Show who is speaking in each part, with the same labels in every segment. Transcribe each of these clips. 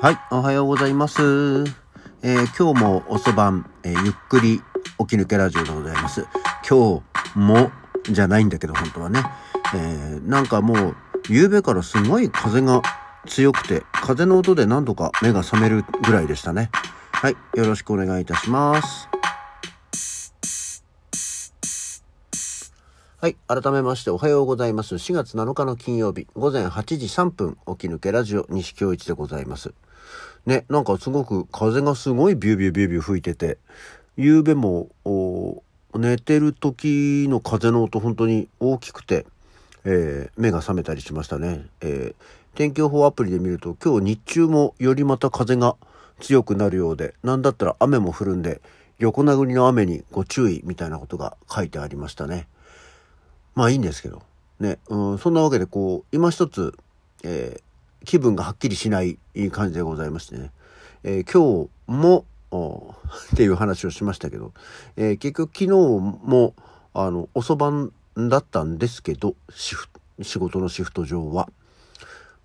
Speaker 1: はい、おはようございます。えー今日も遅番、えーゆっくり起き抜けラジオでございます。今日もじゃないんだけど、本当はね。えーなんかもう、夕べからすごい風が強くて、風の音で何度か目が覚めるぐらいでしたね。はい、よろしくお願いいたします。はい。改めましておはようございます。4月7日の金曜日、午前8時3分、起き抜けラジオ、西京一でございます。ね、なんかすごく風がすごいビュービュービュービュー吹いてて、夕べも、寝てる時の風の音本当に大きくて、えー目が覚めたりしましたね。えー天気予報アプリで見ると今日日中もよりまた風が強くなるようで、なんだったら雨も降るんで、横殴りの雨にご注意みたいなことが書いてありましたね。まあいいんですけど。ね。うん、そんなわけでこう、今一つ、えー気分がはっきりしない感じでございましてね。えー今日も、っていう話をしましたけど、えー結局昨日も、あの、遅番だったんですけど、シフ仕事のシフト上は。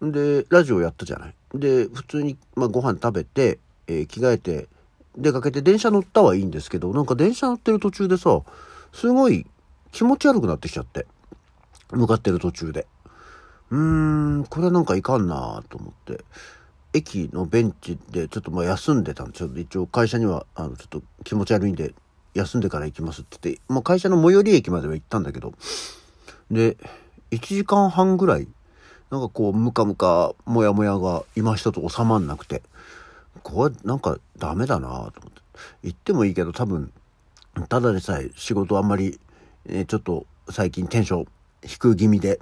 Speaker 1: で、ラジオやったじゃない。で、普通に、まあ、ご飯食べて、えー着替えて、出かけて電車乗ったはいいんですけど、なんか電車乗ってる途中でさ、すごい気持ち悪くなってきちゃって。向かってる途中で。うーん、これはなんかいかんなと思って。駅のベンチでちょっとまあ休んでたんですよ。一応会社には、あの、ちょっと気持ち悪いんで、休んでから行きますって言って、まあ会社の最寄り駅までは行ったんだけど、で、1時間半ぐらい、なんかこう、ムカムカ、モヤモヤが今一つ収まんなくて、これなんかダメだなと思って。行ってもいいけど多分、ただでさえ仕事あんまり、えちょっと最近テンション低気味で、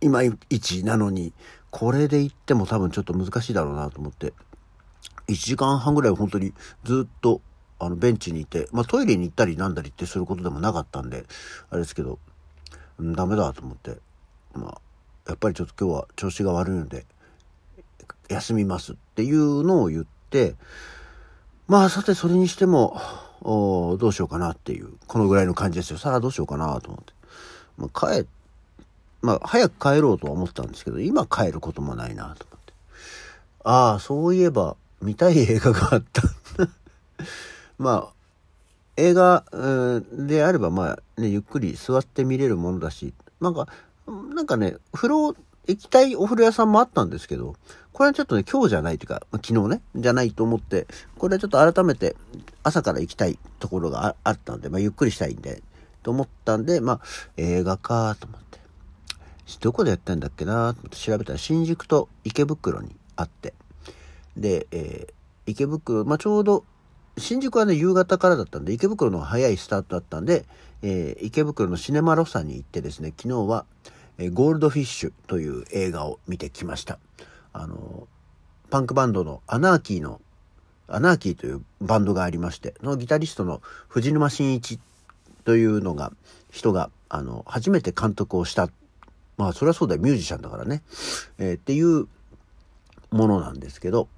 Speaker 1: 今一なのに、これで行っても多分ちょっと難しいだろうなと思って、1時間半ぐらい本当にずっとあのベンチにいて、まあトイレに行ったりなんだりってすることでもなかったんで、あれですけど、うんダメだと思って、まあ、やっぱりちょっと今日は調子が悪いので、休みますっていうのを言って、まあさてそれにしても、どうしようかなっていう、このぐらいの感じですよ。さあどうしようかなと思って。まあ、帰、まあ早く帰ろうとは思ったんですけど、今帰ることもないなと思って。ああ、そういえば見たい映画があった。まあ、映画、であればまあね、ゆっくり座って見れるものだし、なんか、なんかね、風呂、行きたいお風呂屋さんもあったんですけど、これはちょっとね、今日じゃないというか、ま昨日ね、じゃないと思って、これはちょっと改めて朝から行きたいところがあったんで、まあゆっくりしたいんで、と思ったんで、まあ映画かと思って。どこでやってんだっけなと思って調べたら新宿と池袋にあって。で、えー池袋、まあちょうど新宿はね、夕方からだったんで、池袋の早いスタートだったんで、えー池袋のシネマロサに行ってですね、昨日は、えゴールドフィッシュという映画を見てきました。あの、パンクバンドのアナーキーの、アナーキーというバンドがありまして、のギタリストの藤沼真一というのが、人が、あの、初めて監督をした。まあ、それはそうだよ、ミュージシャンだからね。えーっていうものなんですけど、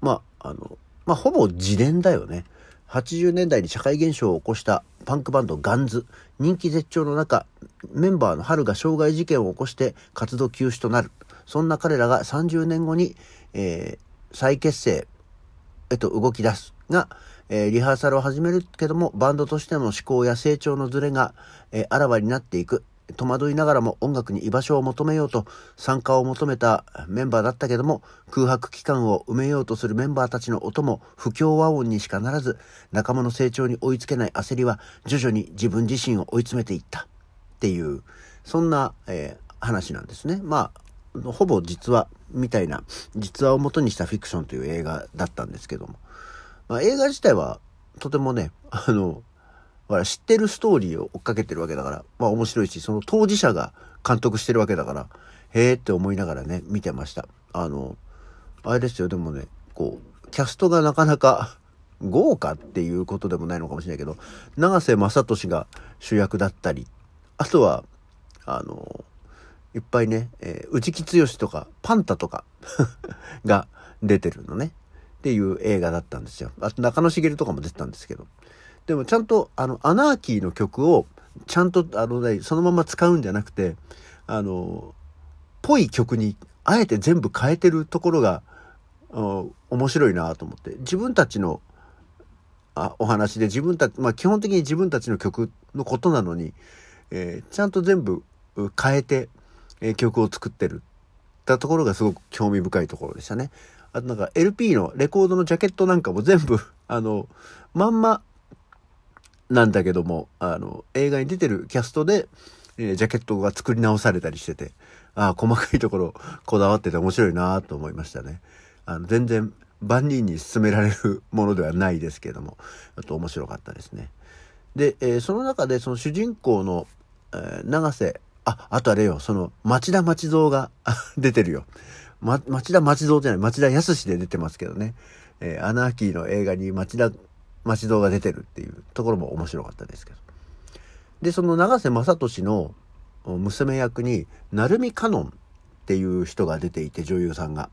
Speaker 1: まあ、あの、まあ、ほぼ自伝だよね。80年代に社会現象を起こしたパンクバンドガンズ。人気絶頂の中、メンバーの春が傷害事件を起こして活動休止となる。そんな彼らが30年後に、えー再結成へと動き出すが、えーリハーサルを始めるけども、バンドとしての思考や成長のズレが、えーあらわになっていく。戸惑いながらも音楽に居場所を求めようと参加を求めたメンバーだったけども空白期間を埋めようとするメンバーたちの音も不協和音にしかならず仲間の成長に追いつけない焦りは徐々に自分自身を追い詰めていったっていうそんな、えー話なんですね。まあほぼ実話みたいな実話を元にしたフィクションという映画だったんですけども、まあ、映画自体はとてもねあの知ってるストーリーを追っかけてるわけだからまあ面白いしその当事者が監督してるわけだからへえって思いながらね見てましたあのあれですよでもねこうキャストがなかなか豪華っていうことでもないのかもしれないけど永瀬正敏が主役だったりあとはあのいっぱいね、えー内木剛とかパンタとか が出てるのね。っていう映画だったんですよ。あと中野茂とかも出てたんですけど。でもちゃんとあのアナーキーの曲をちゃんとあの、ね、そのまま使うんじゃなくてあのぽい曲にあえて全部変えてるところが、面白いなと思って。自分たちのあお話で自分たち、まあ基本的に自分たちの曲のことなのに、えー、ちゃんと全部変えて、えー、曲を作ってるったところがすごく興味深いところでしたね。あとなんか LP のレコードのジャケットなんかも全部、あの、まんまなんだけども、あの、映画に出てるキャストで、えー、ジャケットが作り直されたりしてて、ああ、細かいところこだわってて面白いなと思いましたね。あの、全然万人に勧められるものではないですけども、あと面白かったですね。で、えー、その中でその主人公の、えー、長瀬、あ、あとあれよ、その町田町蔵が 出てるよ。ま、町田町蔵じゃない、町田康で出てますけどね。えー、アナーキーの映画に町田町蔵が出てるっていうところも面白かったですけど。で、その長瀬正敏の娘役に、成海香音っていう人が出ていて、女優さんが。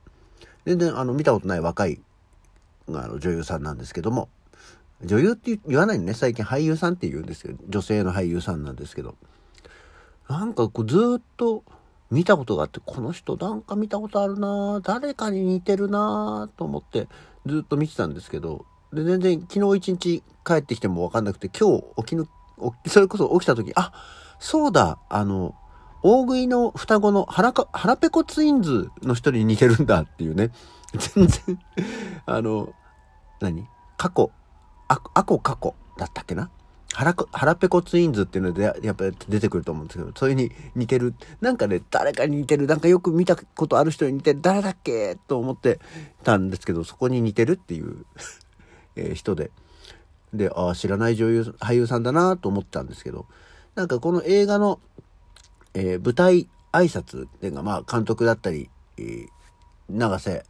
Speaker 1: 全然、あの、見たことない若い、あの、女優さんなんですけども、女優って言わないのね。最近俳優さんって言うんですけど、女性の俳優さんなんですけど。なんかこうずっと見たことがあって、この人なんか見たことあるな誰かに似てるなと思ってずっと見てたんですけど、で、全然昨日一日帰ってきてもわかんなくて、今日起きぬ、それこそ起きた時、あ、そうだ、あの、大食いの双子の腹か、腹ペコツインズの人に似てるんだっていうね。全然あの、何？過去、あ、あこ過去だったっけな？腹、腹ペコツインズっていうので、やっぱり出てくると思うんですけど、そういうに似てる。なんかね、誰かに似てる。なんかよく見たことある人に似てる。誰だっけと思ってたんですけど、そこに似てるっていう えー、人で。で、ああ、知らない女優、俳優さんだなと思ったんですけど、なんかこの映画の、えー、舞台挨拶っていうか、まあ、監督だったり、えー、永瀬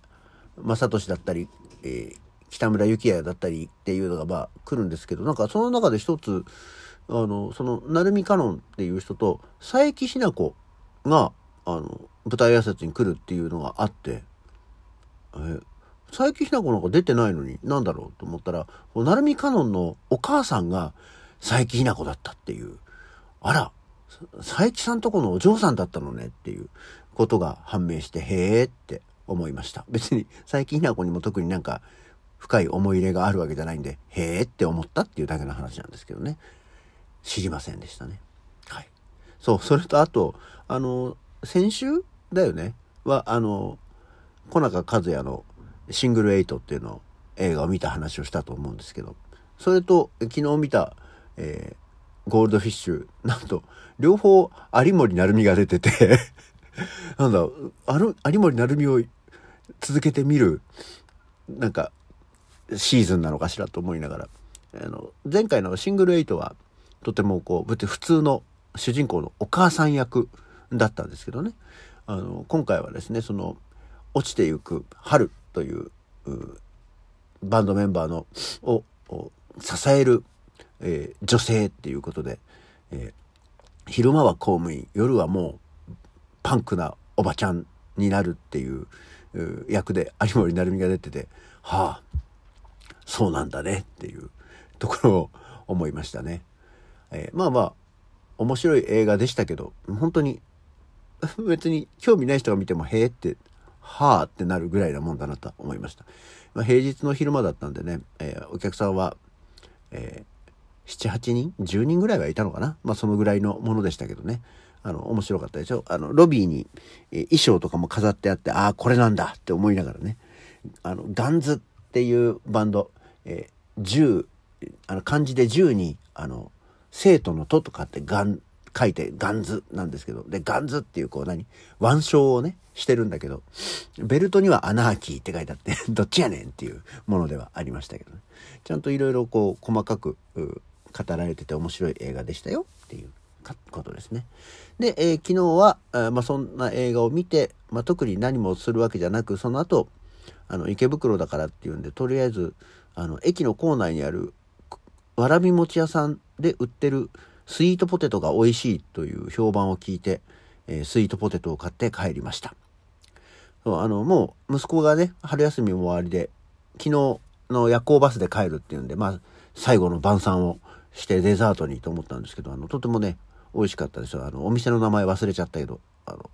Speaker 1: 正敏だったり、えー、北村幸也だったりっていうのが、まあ、来るんですけど、なんかその中で一つ、あの、その、成海香音っていう人と、佐伯ひな子が、あの、舞台挨拶に来るっていうのがあって、え佐伯ひな子なんか出てないのに、なんだろうと思ったら、成海かのんのお母さんが佐伯ひな子だったっていう。あら、佐伯さんとこのお嬢さんだったのねっていうことが判明して、へえって思いました。別に佐伯ひな子にも特になんか深い思い入れがあるわけじゃないんで、へえって思ったっていうだけの話なんですけどね。知りませんでしたね。はい。そう、それとあと、あの、先週だよね。は、あの、小中和也のシングルエイトっていうの映画を見た話をしたと思うんですけど、それと昨日見た、えー、ゴールドフィッシュ、なんと、両方有森成美が出ててなんだ、有森成美を続けて見る、なんか、シーズンなのかしらと思いながら、あの、前回のシングルエイトは、とてもこう、普通の主人公のお母さん役だったんですけどね、あの、今回はですね、その、落ちてゆく春というバンドメンバーのを支える、えー、女性っていうことで、えー、昼間は公務員夜はもうパンクなおばちゃんになるっていう役で有森成美が出ててはあそうなんだねっていうところを思いましたね。えー、まあまあ面白い映画でしたけど本当に 別に興味ない人が見てもへえってはあってなるぐらいなもんだなと思いました。まあ、平日の昼間だったんでね、えー、お客さんは、えー、7、8人 ?10 人ぐらいはいたのかな？まあそのぐらいのものでしたけどね。あの、面白かったでしょ？あの、ロビーに、えー、衣装とかも飾ってあって、ああ、これなんだって思いながらね。あの、ガンズっていうバンド、えー、10、あの、漢字で10に、あの、生徒のととかってガン、書いてガンズなんですけど、で、ガンズっていうこう何腕章をね、してるんだけど、ベルトにはアナーキーって書いてあって、どっちやねんっていうものではありましたけどね。ちゃんといろいろこう、細かく語られてて面白い映画でしたよっていうことですね。で、えー、昨日は、あまあ、そんな映画を見て、まあ、特に何もするわけじゃなく、その後、あの、池袋だからっていうんで、とりあえず、あの、駅の構内にある、わらび餅屋さんで売ってるスイートポテトが美味しいという評判を聞いて、えー、スイートポテトを買って帰りました。そうあの、もう息子がね、春休みも終わりで、昨日の夜行バスで帰るっていうんで、まあ、最後の晩餐をしてデザートにと思ったんですけど、あの、とてもね、美味しかったですよ。あの、お店の名前忘れちゃったけど、あの、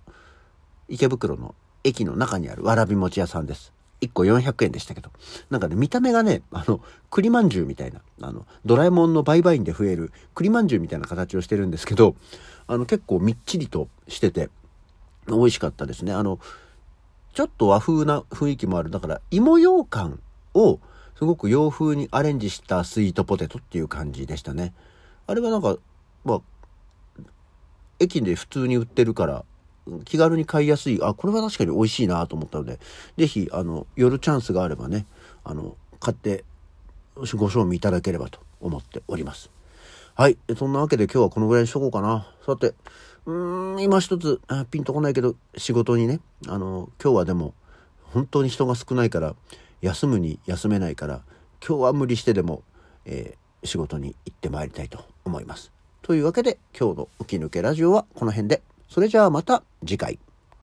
Speaker 1: 池袋の駅の中にあるわらび餅屋さんです。1個400円でしたけど。なんかね、見た目がね、あの、栗まんじゅうみたいな、あの、ドラえもんの売買員で増える栗まんじゅうみたいな形をしてるんですけど、あの、結構みっちりとしてて、美味しかったですね。あの、ちょっと和風な雰囲気もある。だから、芋羊羹をすごく洋風にアレンジしたスイートポテトっていう感じでしたね。あれはなんか、まあ、駅で普通に売ってるから、気軽に買いやすい、あ、これは確かに美味しいなと思ったので、ぜひ、あの、夜チャンスがあればね、あの、買ってご賞味いただければと思っております。はい。そんなわけで今日はこのぐらいにしとこうかな。さて、うーん、今一つ、ピンとこないけど、仕事にね、あの、今日はでも、本当に人が少ないから、休むに休めないから、今日は無理してでも、えー、仕事に行ってまいりたいと思います。というわけで、今日の起き抜けラジオはこの辺で。それじゃあまた次回。